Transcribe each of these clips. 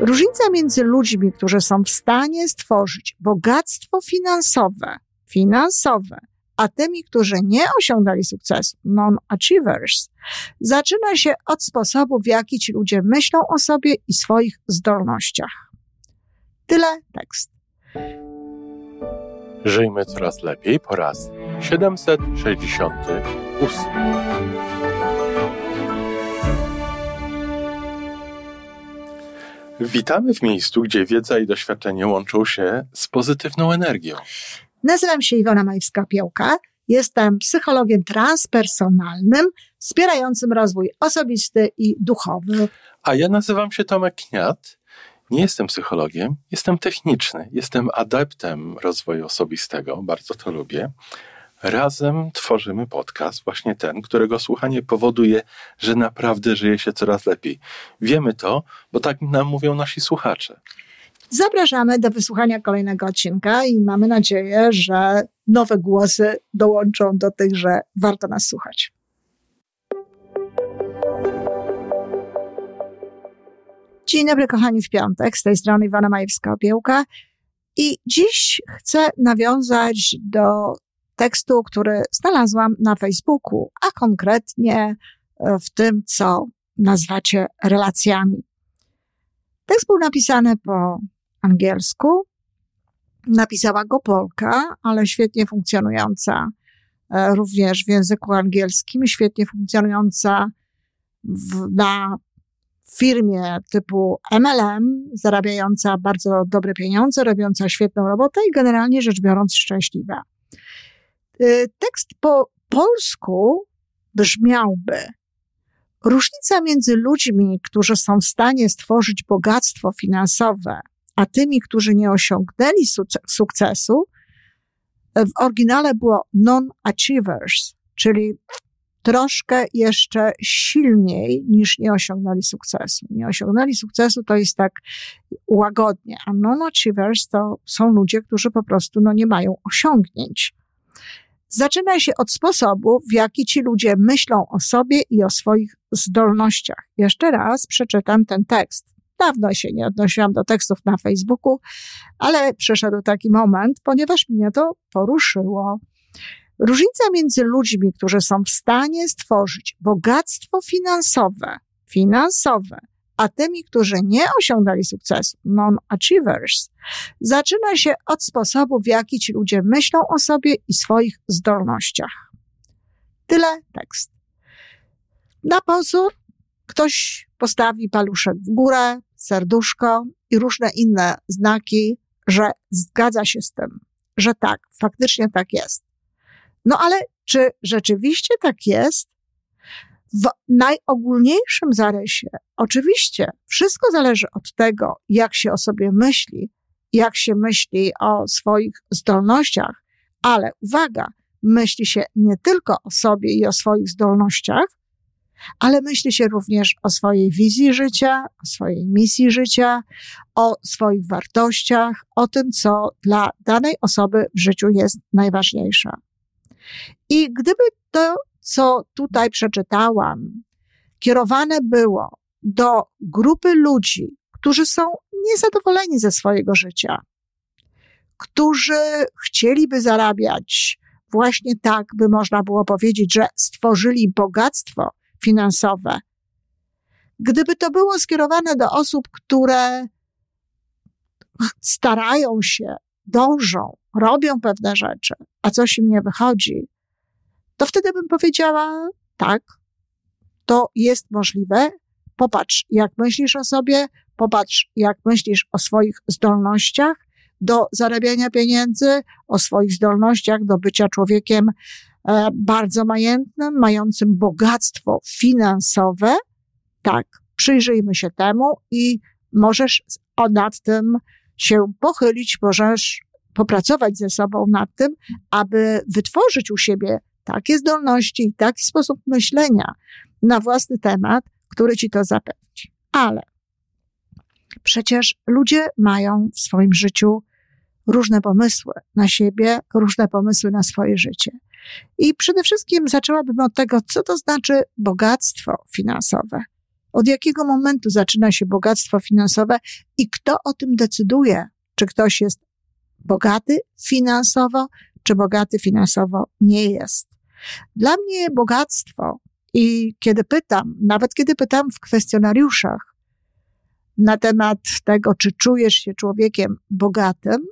Różnica między ludźmi, którzy są w stanie stworzyć bogactwo finansowe, finansowe, a tymi, którzy nie osiągnęli sukcesu, non-achievers, zaczyna się od sposobu, w jaki ci ludzie myślą o sobie i swoich zdolnościach. Tyle tekst. Żyjmy coraz lepiej po raz 768. Witamy w miejscu, gdzie wiedza i doświadczenie łączą się z pozytywną energią. Nazywam się Iwona Majewska-Piołka. Jestem psychologiem transpersonalnym, wspierającym rozwój osobisty i duchowy. A ja nazywam się Tomek Kniat. Nie jestem psychologiem, jestem techniczny, jestem adeptem rozwoju osobistego, bardzo to lubię. Razem tworzymy podcast, właśnie ten, którego słuchanie powoduje, że naprawdę żyje się coraz lepiej. Wiemy to, bo tak nam mówią nasi słuchacze. Zapraszamy do wysłuchania kolejnego odcinka i mamy nadzieję, że nowe głosy dołączą do tych, że warto nas słuchać. Dzień dobry, kochani, w piątek. Z tej strony Iwana Majewska-Opiełka. I dziś chcę nawiązać do tekstu, który znalazłam na Facebooku, a konkretnie e, w tym, co nazwacie relacjami. Tekst był napisany po angielsku. Napisała go Polka, ale świetnie funkcjonująca e, również w języku angielskim, świetnie funkcjonująca w, na firmie typu MLM, zarabiająca bardzo dobre pieniądze, robiąca świetną robotę i generalnie rzecz biorąc szczęśliwa. Y, tekst po polsku brzmiałby: Różnica między ludźmi, którzy są w stanie stworzyć bogactwo finansowe, a tymi, którzy nie osiągnęli sukcesu, w oryginale było non-achievers, czyli troszkę jeszcze silniej niż nie osiągnęli sukcesu. Nie osiągnęli sukcesu to jest tak łagodnie, a non-achievers to są ludzie, którzy po prostu no, nie mają osiągnięć. Zaczyna się od sposobu, w jaki ci ludzie myślą o sobie i o swoich zdolnościach. Jeszcze raz przeczytam ten tekst. Dawno się nie odnosiłam do tekstów na Facebooku, ale przyszedł taki moment, ponieważ mnie to poruszyło. Różnica między ludźmi, którzy są w stanie stworzyć bogactwo finansowe, finansowe, a tymi, którzy nie osiągnęli sukcesu, non-achievers, zaczyna się od sposobu, w jaki ci ludzie myślą o sobie i swoich zdolnościach. Tyle tekst. Na pozór ktoś postawi paluszek w górę, serduszko i różne inne znaki, że zgadza się z tym, że tak, faktycznie tak jest. No ale czy rzeczywiście tak jest? W najogólniejszym zarysie, oczywiście, wszystko zależy od tego, jak się o sobie myśli, jak się myśli o swoich zdolnościach, ale uwaga, myśli się nie tylko o sobie i o swoich zdolnościach, ale myśli się również o swojej wizji życia, o swojej misji życia, o swoich wartościach, o tym, co dla danej osoby w życiu jest najważniejsze. I gdyby to co tutaj przeczytałam, kierowane było do grupy ludzi, którzy są niezadowoleni ze swojego życia, którzy chcieliby zarabiać właśnie tak, by można było powiedzieć, że stworzyli bogactwo finansowe. Gdyby to było skierowane do osób, które starają się, dążą, robią pewne rzeczy, a coś im nie wychodzi, to wtedy bym powiedziała, tak, to jest możliwe. Popatrz, jak myślisz o sobie, popatrz, jak myślisz o swoich zdolnościach do zarabiania pieniędzy, o swoich zdolnościach do bycia człowiekiem e, bardzo majętnym, mającym bogactwo finansowe. Tak, przyjrzyjmy się temu i możesz nad tym się pochylić, możesz popracować ze sobą nad tym, aby wytworzyć u siebie takie zdolności i taki sposób myślenia na własny temat, który ci to zapewni. Ale przecież ludzie mają w swoim życiu różne pomysły na siebie, różne pomysły na swoje życie. I przede wszystkim zaczęłabym od tego, co to znaczy bogactwo finansowe. Od jakiego momentu zaczyna się bogactwo finansowe i kto o tym decyduje? Czy ktoś jest bogaty finansowo, czy bogaty finansowo nie jest? Dla mnie bogactwo i kiedy pytam, nawet kiedy pytam w kwestionariuszach na temat tego, czy czujesz się człowiekiem bogatym,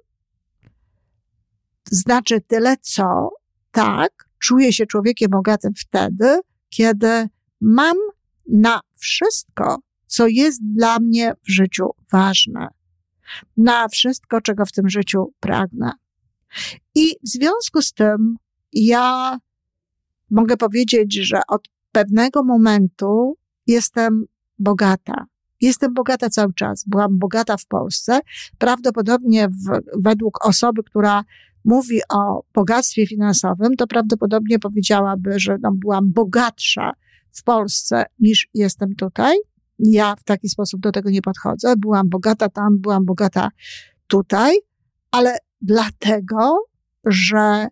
znaczy tyle co, tak, czuję się człowiekiem bogatym wtedy, kiedy mam na wszystko, co jest dla mnie w życiu ważne, na wszystko, czego w tym życiu pragnę. I w związku z tym ja mogę powiedzieć, że od pewnego momentu jestem bogata. Jestem bogata cały czas. Byłam bogata w Polsce. Prawdopodobnie w, według osoby, która mówi o bogactwie finansowym, to prawdopodobnie powiedziałaby, że no, byłam bogatsza w Polsce niż jestem tutaj. Ja w taki sposób do tego nie podchodzę. Byłam bogata tam, byłam bogata tutaj, ale dlatego, że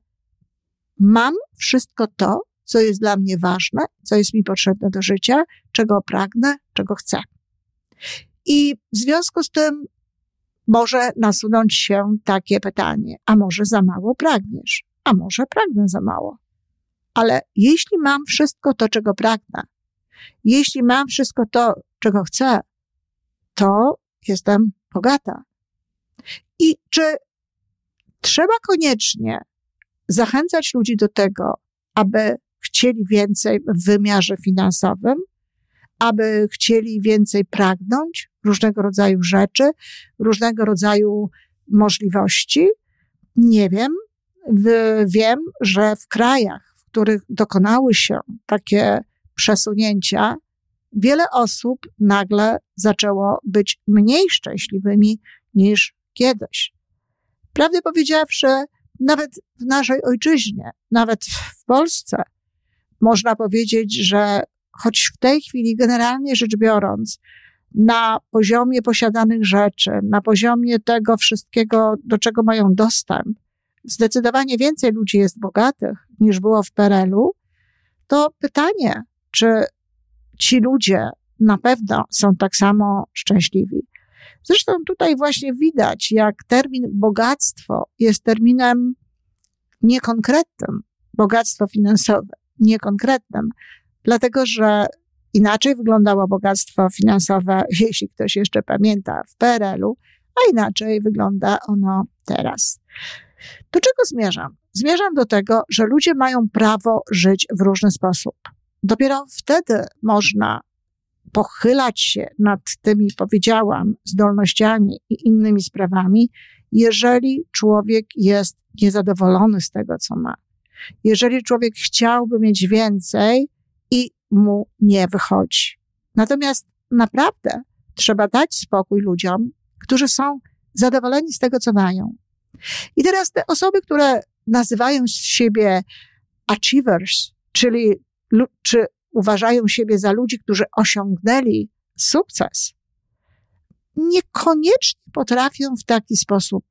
mam wszystko to, co jest dla mnie ważne, co jest mi potrzebne do życia, czego pragnę, czego chcę. I w związku z tym może nasunąć się takie pytanie, a może za mało pragniesz, a może pragnę za mało. Ale jeśli mam wszystko to, czego pragnę, jeśli mam wszystko to, czego chcę, to jestem bogata. I czy trzeba koniecznie zachęcać ludzi do tego, aby chcieli więcej w wymiarze finansowym, aby chcieli więcej pragnąć różnego rodzaju rzeczy, różnego rodzaju możliwości. Nie wiem. Wiem, że w krajach, w których dokonały się takie przesunięcia, wiele osób nagle zaczęło być mniej szczęśliwymi niż kiedyś. Prawdę powiedziawszy, nawet w naszej ojczyźnie, nawet w Polsce, można powiedzieć, że choć w tej chwili, generalnie rzecz biorąc, na poziomie posiadanych rzeczy, na poziomie tego wszystkiego, do czego mają dostęp, zdecydowanie więcej ludzi jest bogatych niż było w PRL-u, to pytanie, czy ci ludzie na pewno są tak samo szczęśliwi. Zresztą tutaj właśnie widać, jak termin bogactwo jest terminem niekonkretnym, bogactwo finansowe, niekonkretnym, dlatego że inaczej wyglądało bogactwo finansowe, jeśli ktoś jeszcze pamięta, w PRL-u, a inaczej wygląda ono teraz. Do czego zmierzam? Zmierzam do tego, że ludzie mają prawo żyć w różny sposób. Dopiero wtedy można pochylać się nad tymi, powiedziałam, zdolnościami i innymi sprawami, jeżeli człowiek jest niezadowolony z tego, co ma. Jeżeli człowiek chciałby mieć więcej i mu nie wychodzi. Natomiast naprawdę trzeba dać spokój ludziom, którzy są zadowoleni z tego, co mają. I teraz te osoby, które nazywają siebie achievers, czyli czy uważają siebie za ludzi, którzy osiągnęli sukces, niekoniecznie potrafią w taki sposób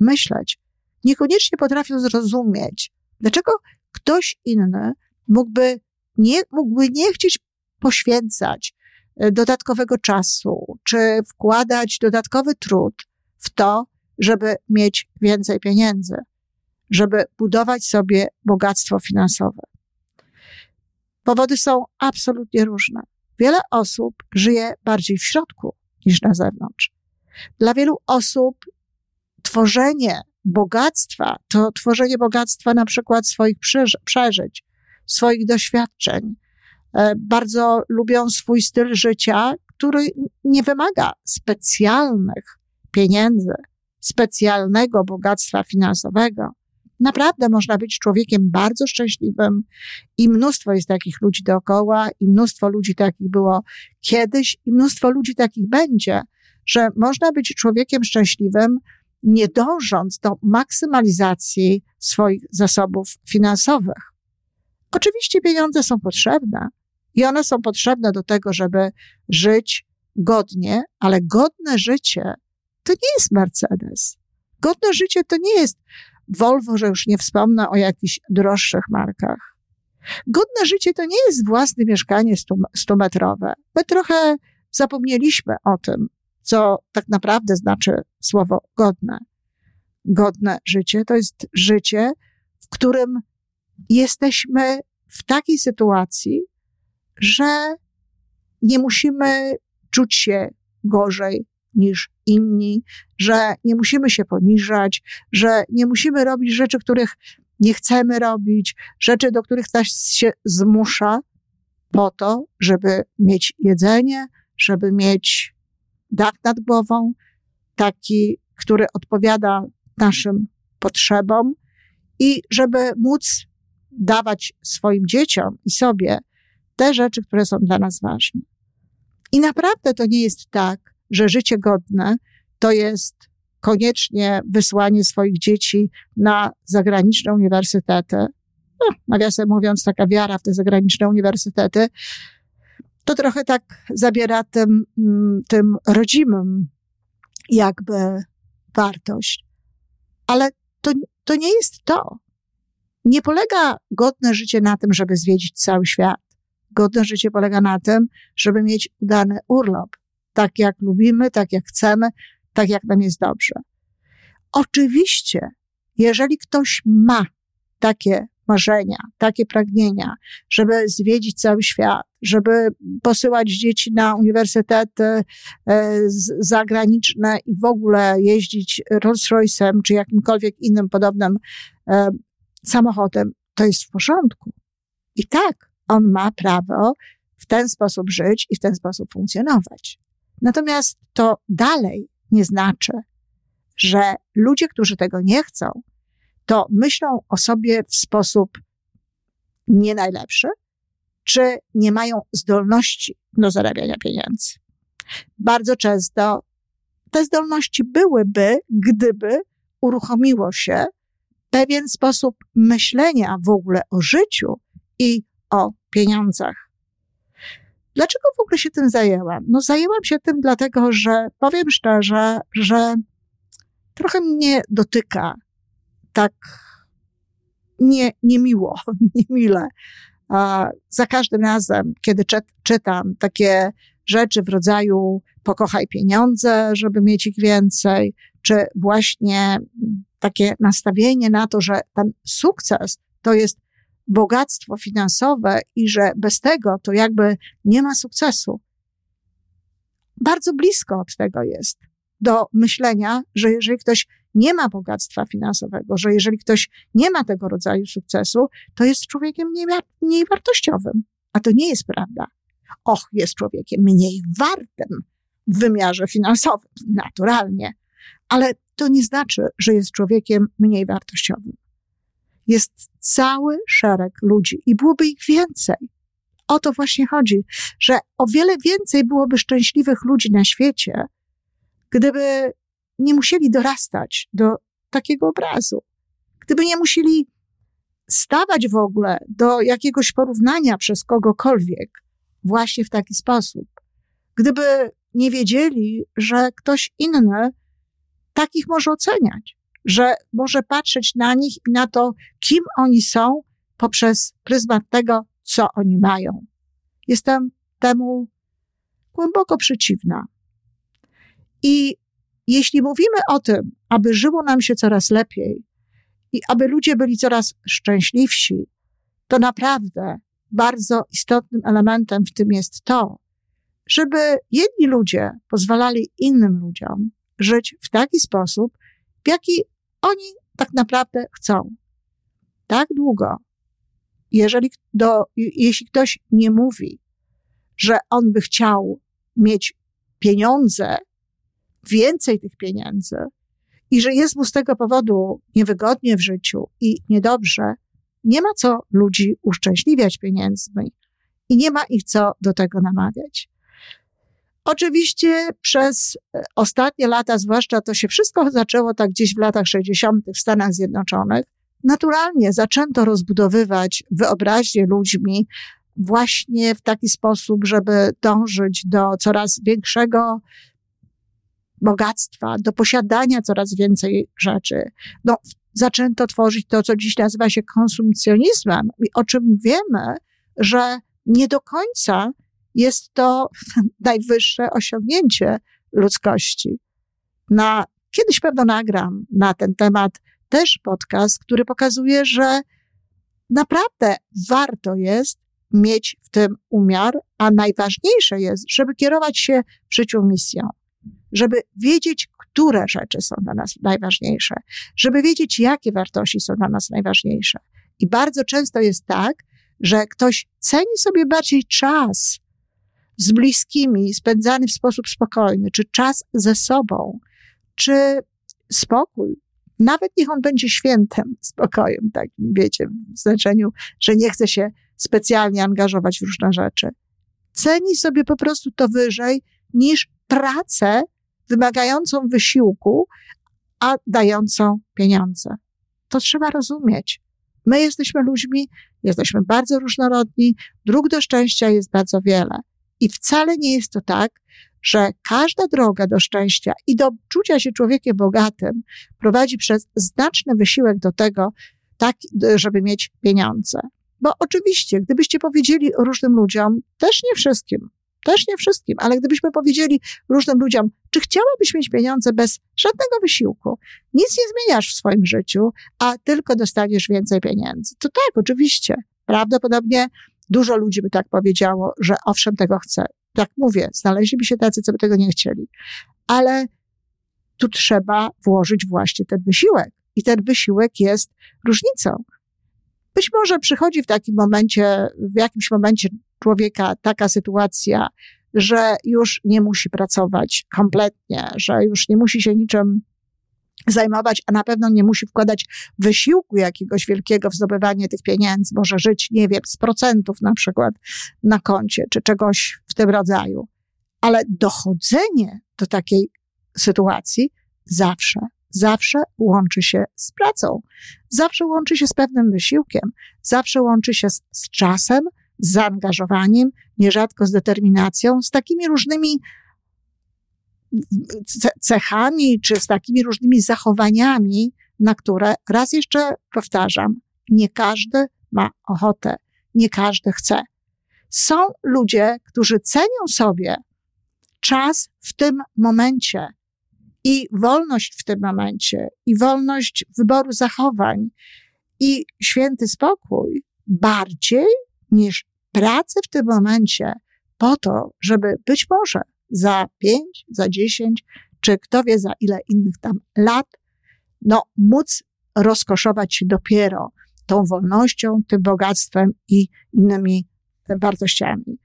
myśleć, niekoniecznie potrafią zrozumieć, dlaczego ktoś inny mógłby nie, mógłby nie chcieć poświęcać e, dodatkowego czasu, czy wkładać dodatkowy trud w to, żeby mieć więcej pieniędzy, żeby budować sobie bogactwo finansowe. Powody są absolutnie różne. Wiele osób żyje bardziej w środku niż na zewnątrz. Dla wielu osób tworzenie bogactwa to tworzenie bogactwa na przykład swoich przeżyć, swoich doświadczeń. E, bardzo lubią swój styl życia, który nie wymaga specjalnych pieniędzy, specjalnego bogactwa finansowego. Naprawdę można być człowiekiem bardzo szczęśliwym i mnóstwo jest takich ludzi dookoła, i mnóstwo ludzi takich było kiedyś, i mnóstwo ludzi takich będzie, że można być człowiekiem szczęśliwym, nie dążąc do maksymalizacji swoich zasobów finansowych. Oczywiście pieniądze są potrzebne i one są potrzebne do tego, żeby żyć godnie, ale godne życie to nie jest Mercedes. Godne życie to nie jest Volvo, że już nie wspomnę o jakichś droższych markach. Godne życie to nie jest własne mieszkanie stumetrowe. My trochę zapomnieliśmy o tym, co tak naprawdę znaczy słowo godne. Godne życie to jest życie, w którym jesteśmy w takiej sytuacji, że nie musimy czuć się gorzej niż inni, że nie musimy się poniżać, że nie musimy robić rzeczy, których nie chcemy robić, rzeczy, do których ktoś się zmusza po to, żeby mieć jedzenie, żeby mieć dach nad głową, taki, który odpowiada naszym potrzebom i żeby móc dawać swoim dzieciom i sobie te rzeczy, które są dla nas ważne. I naprawdę to nie jest tak, że życie godne to jest koniecznie wysłanie swoich dzieci na zagraniczne uniwersytety. No, nawiasem mówiąc, taka wiara w te zagraniczne uniwersytety, to trochę tak zabiera tym, mm, tym rodzimym jakby wartość. Ale to, to nie jest to. Nie polega godne życie na tym, żeby zwiedzić cały świat. Godne życie polega na tym, żeby mieć udany urlop. Tak jak lubimy, tak jak chcemy, tak jak nam jest dobrze. Oczywiście, jeżeli ktoś ma takie marzenia, takie pragnienia, żeby zwiedzić cały świat, żeby posyłać dzieci na uniwersytety e, zagraniczne i w ogóle jeździć Rolls Royce'em czy jakimkolwiek innym podobnym e, samochodem, to jest w porządku. I tak, on ma prawo w ten sposób żyć i w ten sposób funkcjonować. Natomiast to dalej nie znaczy, że ludzie, którzy tego nie chcą, to myślą o sobie w sposób nie najlepszy, czy nie mają zdolności do zarabiania pieniędzy. Bardzo często te zdolności byłyby, gdyby uruchomiło się pewien sposób myślenia w ogóle o życiu i o pieniądzach. Dlaczego w ogóle się tym zajęłam? No, zajęłam się tym dlatego, że powiem szczerze, że trochę mnie dotyka tak nie, niemiło, niemile. A za każdym razem, kiedy czytam takie rzeczy w rodzaju pokochaj pieniądze, żeby mieć ich więcej, czy właśnie takie nastawienie na to, że ten sukces to jest bogactwo finansowe i że bez tego to jakby nie ma sukcesu. Bardzo blisko od tego jest do myślenia, że jeżeli ktoś nie ma bogactwa finansowego, że jeżeli ktoś nie ma tego rodzaju sukcesu, to jest człowiekiem mniej, wartościowym. A to nie jest prawda. Och, jest człowiekiem mniej wartym w wymiarze finansowym, naturalnie, ale to nie znaczy, że jest człowiekiem mniej wartościowym. Jest cały szereg ludzi i byłoby ich więcej. O to właśnie chodzi, że o wiele więcej byłoby szczęśliwych ludzi na świecie, gdyby nie musieli dorastać do takiego obrazu, gdyby nie musieli stawać w ogóle do jakiegoś porównania przez kogokolwiek właśnie w taki sposób, gdyby nie wiedzieli, że ktoś inny takich może oceniać, że może patrzeć na nich i na to, kim oni są poprzez pryzmat tego, co oni mają. Jestem temu głęboko przeciwna. I jeśli mówimy o tym, aby żyło nam się coraz lepiej i aby ludzie byli coraz szczęśliwsi, to naprawdę bardzo istotnym elementem w tym jest to, żeby jedni ludzie pozwalali innym ludziom żyć w taki sposób, w jaki oni tak naprawdę chcą. Tak długo, jeżeli do, jeśli ktoś nie mówi, że on by chciał mieć pieniądze więcej tych pieniędzy i że jest mu z tego powodu niewygodnie w życiu i niedobrze, nie ma co ludzi uszczęśliwiać pieniędzmi i nie ma ich co do tego namawiać. Oczywiście przez e, ostatnie lata, zwłaszcza to się wszystko zaczęło tak gdzieś w latach 60. w Stanach Zjednoczonych, naturalnie zaczęto rozbudowywać wyobraźnię ludźmi właśnie w taki sposób, żeby dążyć do coraz większego bogactwa, do posiadania coraz więcej rzeczy. No, zaczęto tworzyć to, co dziś nazywa się konsumpcjonizmem, o czym wiemy, że nie do końca jest to najwyższe osiągnięcie ludzkości. Na, kiedyś pewno nagram na ten temat też podcast, który pokazuje, że naprawdę warto jest mieć w tym umiar, a najważniejsze jest, żeby kierować się w życiu misją, żeby wiedzieć, które rzeczy są dla nas najważniejsze, żeby wiedzieć, jakie wartości są dla nas najważniejsze. I bardzo często jest tak, że ktoś ceni sobie bardziej czas z bliskimi, spędzany w sposób spokojny, czy czas ze sobą, czy spokój. Nawet niech on będzie świętem, spokojem, tak, wiecie, w znaczeniu, że nie chce się specjalnie angażować w różne rzeczy. Ceni sobie po prostu to wyżej niż pracę wymagającą wysiłku, a dającą pieniądze. To trzeba rozumieć. My jesteśmy ludźmi, jesteśmy bardzo różnorodni, dróg do szczęścia jest bardzo wiele. I wcale nie jest to tak, że każda droga do szczęścia i do czucia się człowiekiem bogatym prowadzi przez znaczny wysiłek do tego, tak, żeby mieć pieniądze. Bo oczywiście, gdybyście powiedzieli różnym ludziom, też nie wszystkim, też nie wszystkim, ale gdybyśmy powiedzieli różnym ludziom, czy chciałabyś mieć pieniądze bez żadnego wysiłku, nic nie zmieniasz w swoim życiu, a tylko dostaniesz więcej pieniędzy, to tak, oczywiście. Prawdopodobnie dużo ludzi by tak powiedziało, że owszem, tego chcę. Tak mówię, znaleźliby się tacy, co by tego nie chcieli. Ale tu trzeba włożyć właśnie ten wysiłek. I ten wysiłek jest różnicą. Być może przychodzi w takim momencie, w jakimś momencie człowieka taka sytuacja, że już nie musi pracować kompletnie, że już nie musi się niczym zajmować, a na pewno nie musi wkładać wysiłku jakiegoś wielkiego w zdobywanie tych pieniędzy, może żyć, nie wiem, z procentów na przykład na koncie, czy czegoś w tym rodzaju. Ale dochodzenie do takiej sytuacji zawsze, zawsze łączy się z pracą, zawsze łączy się z pewnym wysiłkiem, zawsze łączy się z, z czasem, z zaangażowaniem, nierzadko z determinacją, z takimi różnymi cechami, czy z takimi różnymi zachowaniami, na które, raz jeszcze powtarzam, nie każdy ma ochotę, nie każdy chce. Są ludzie, którzy cenią sobie czas w tym momencie i wolność w tym momencie, i wolność wyboru zachowań, i święty spokój bardziej niż pracę w tym momencie po to, żeby być może za pięć, za dziesięć, czy kto wie za ile innych tam lat, no móc rozkoszować się dopiero tą wolnością, tym bogactwem i innymi wartościami.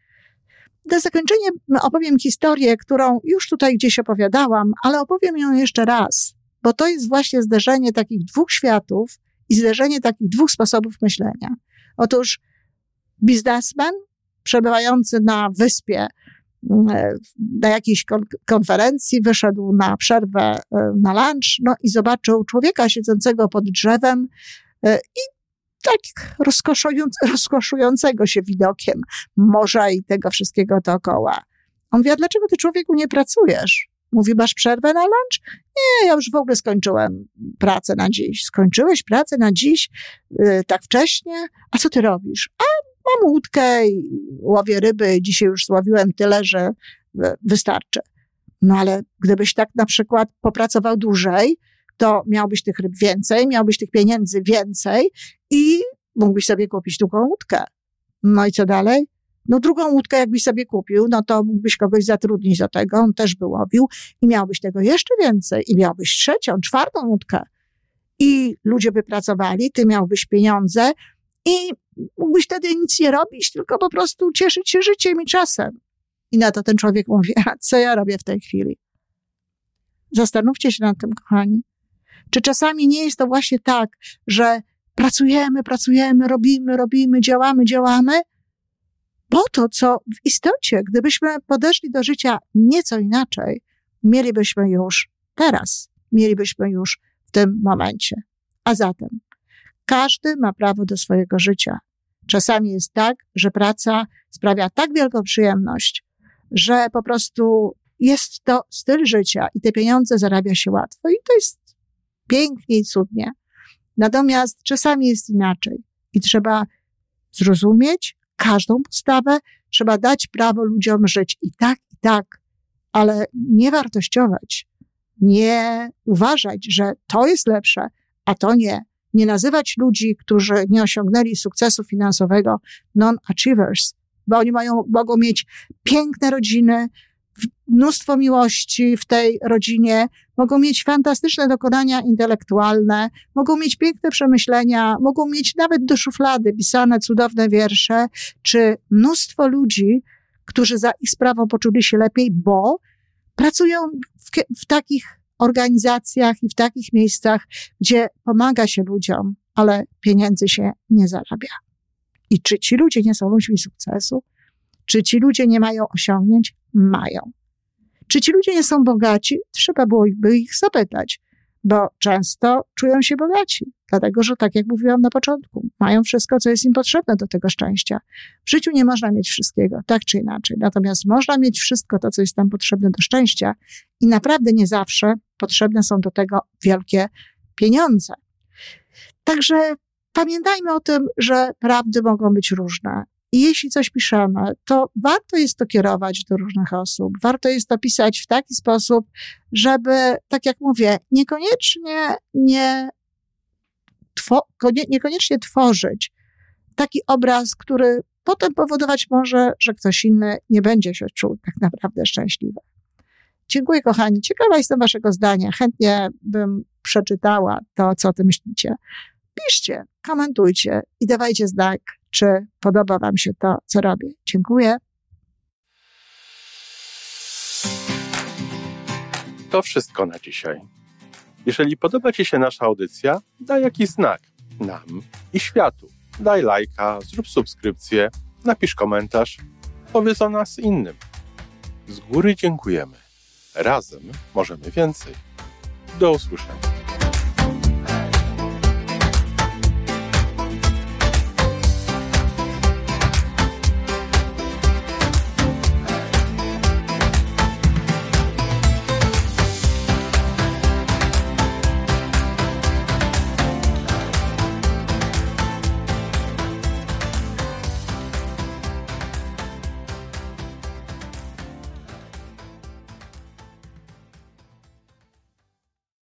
Na zakończenie opowiem historię, którą już tutaj gdzieś opowiadałam, ale opowiem ją jeszcze raz, bo to jest właśnie zderzenie takich dwóch światów i zderzenie takich dwóch sposobów myślenia. Otóż biznesmen przebywający na wyspie E, na jakiejś konferencji, wyszedł na przerwę e, na lunch, no i zobaczył człowieka siedzącego pod drzewem e, i tak rozkoszującego się widokiem morza i tego wszystkiego dookoła. On mówi, a dlaczego ty człowieku nie pracujesz? Mówi, masz przerwę na lunch? Nie, ja już w ogóle skończyłem pracę na dziś. Skończyłeś pracę na dziś tak wcześnie? A co ty robisz? A mam łódkę i łowię ryby. Dzisiaj już złowiłem tyle, że wystarczy. No ale gdybyś tak na przykład popracował dłużej, to miałbyś tych ryb więcej, miałbyś tych pieniędzy więcej i mógłbyś sobie kupić drugą łódkę. No i co dalej? No drugą łódkę jakbyś sobie kupił, no to mógłbyś kogoś zatrudnić do tego, on też by łowił i miałbyś tego jeszcze więcej i miałbyś trzecią, czwartą łódkę. I ludzie by pracowali, ty miałbyś pieniądze i mógłbyś wtedy nic nie robić, tylko po prostu cieszyć się życiem i czasem. I na to ten człowiek mówi, a co ja robię w tej chwili? Zastanówcie się nad tym, kochani. Czy czasami nie jest to właśnie tak, że pracujemy, pracujemy, robimy, robimy, działamy, działamy, po to, co w istocie, gdybyśmy podeszli do życia nieco inaczej, mielibyśmy już teraz, mielibyśmy już w tym momencie. A zatem każdy ma prawo do swojego życia. Czasami jest tak, że praca sprawia tak wielką przyjemność, że po prostu jest to styl życia i te pieniądze zarabia się łatwo i to jest pięknie i cudnie. Natomiast czasami jest inaczej i trzeba zrozumieć każdą postawę, trzeba dać prawo ludziom żyć i tak, i tak, ale nie wartościować, nie uważać, że to jest lepsze, a to nie. Nie nazywać ludzi, którzy nie osiągnęli sukcesu finansowego non-achievers, bo oni mają, mogą mieć piękne rodziny, mnóstwo miłości w tej rodzinie, mogą mieć fantastyczne dokonania intelektualne, mogą mieć piękne przemyślenia, mogą mieć nawet do szuflady pisane cudowne wiersze, czy mnóstwo ludzi, którzy za ich sprawą poczuli się lepiej, bo pracują w, w takich organizacjach i w takich miejscach, gdzie pomaga się ludziom, ale pieniędzy się nie zarabia. I czy ci ludzie nie są ludźmi sukcesu? Czy ci ludzie nie mają osiągnięć? Mają. Czy ci ludzie nie są bogaci? Trzeba byłoby ich zapytać, bo często czują się bogaci, dlatego że, tak jak mówiłam na początku, mają wszystko, co jest im potrzebne do tego szczęścia. W życiu nie można mieć wszystkiego, tak czy inaczej, natomiast można mieć wszystko to, co jest nam potrzebne do szczęścia i naprawdę nie zawsze potrzebne są do tego wielkie pieniądze. Także pamiętajmy o tym, że prawdy mogą być różne. I jeśli coś piszemy, to warto jest to kierować do różnych osób. Warto jest to pisać w taki sposób, żeby, tak jak mówię, niekoniecznie nie, niekoniecznie tworzyć taki obraz, który potem powodować może, że ktoś inny nie będzie się czuł tak naprawdę szczęśliwy. Dziękuję, kochani. Ciekawa jestem Waszego zdania. Chętnie bym przeczytała to, co o tym myślicie. Piszcie, komentujcie i dawajcie znak, czy podoba Wam się to, co robię. Dziękuję. To wszystko na dzisiaj. Jeżeli podoba Ci się nasza audycja, daj jakiś znak nam i światu. Daj lajka, zrób subskrypcję, napisz komentarz, powiedz o nas innym. Z góry dziękujemy. Razem możemy więcej. Do usłyszenia.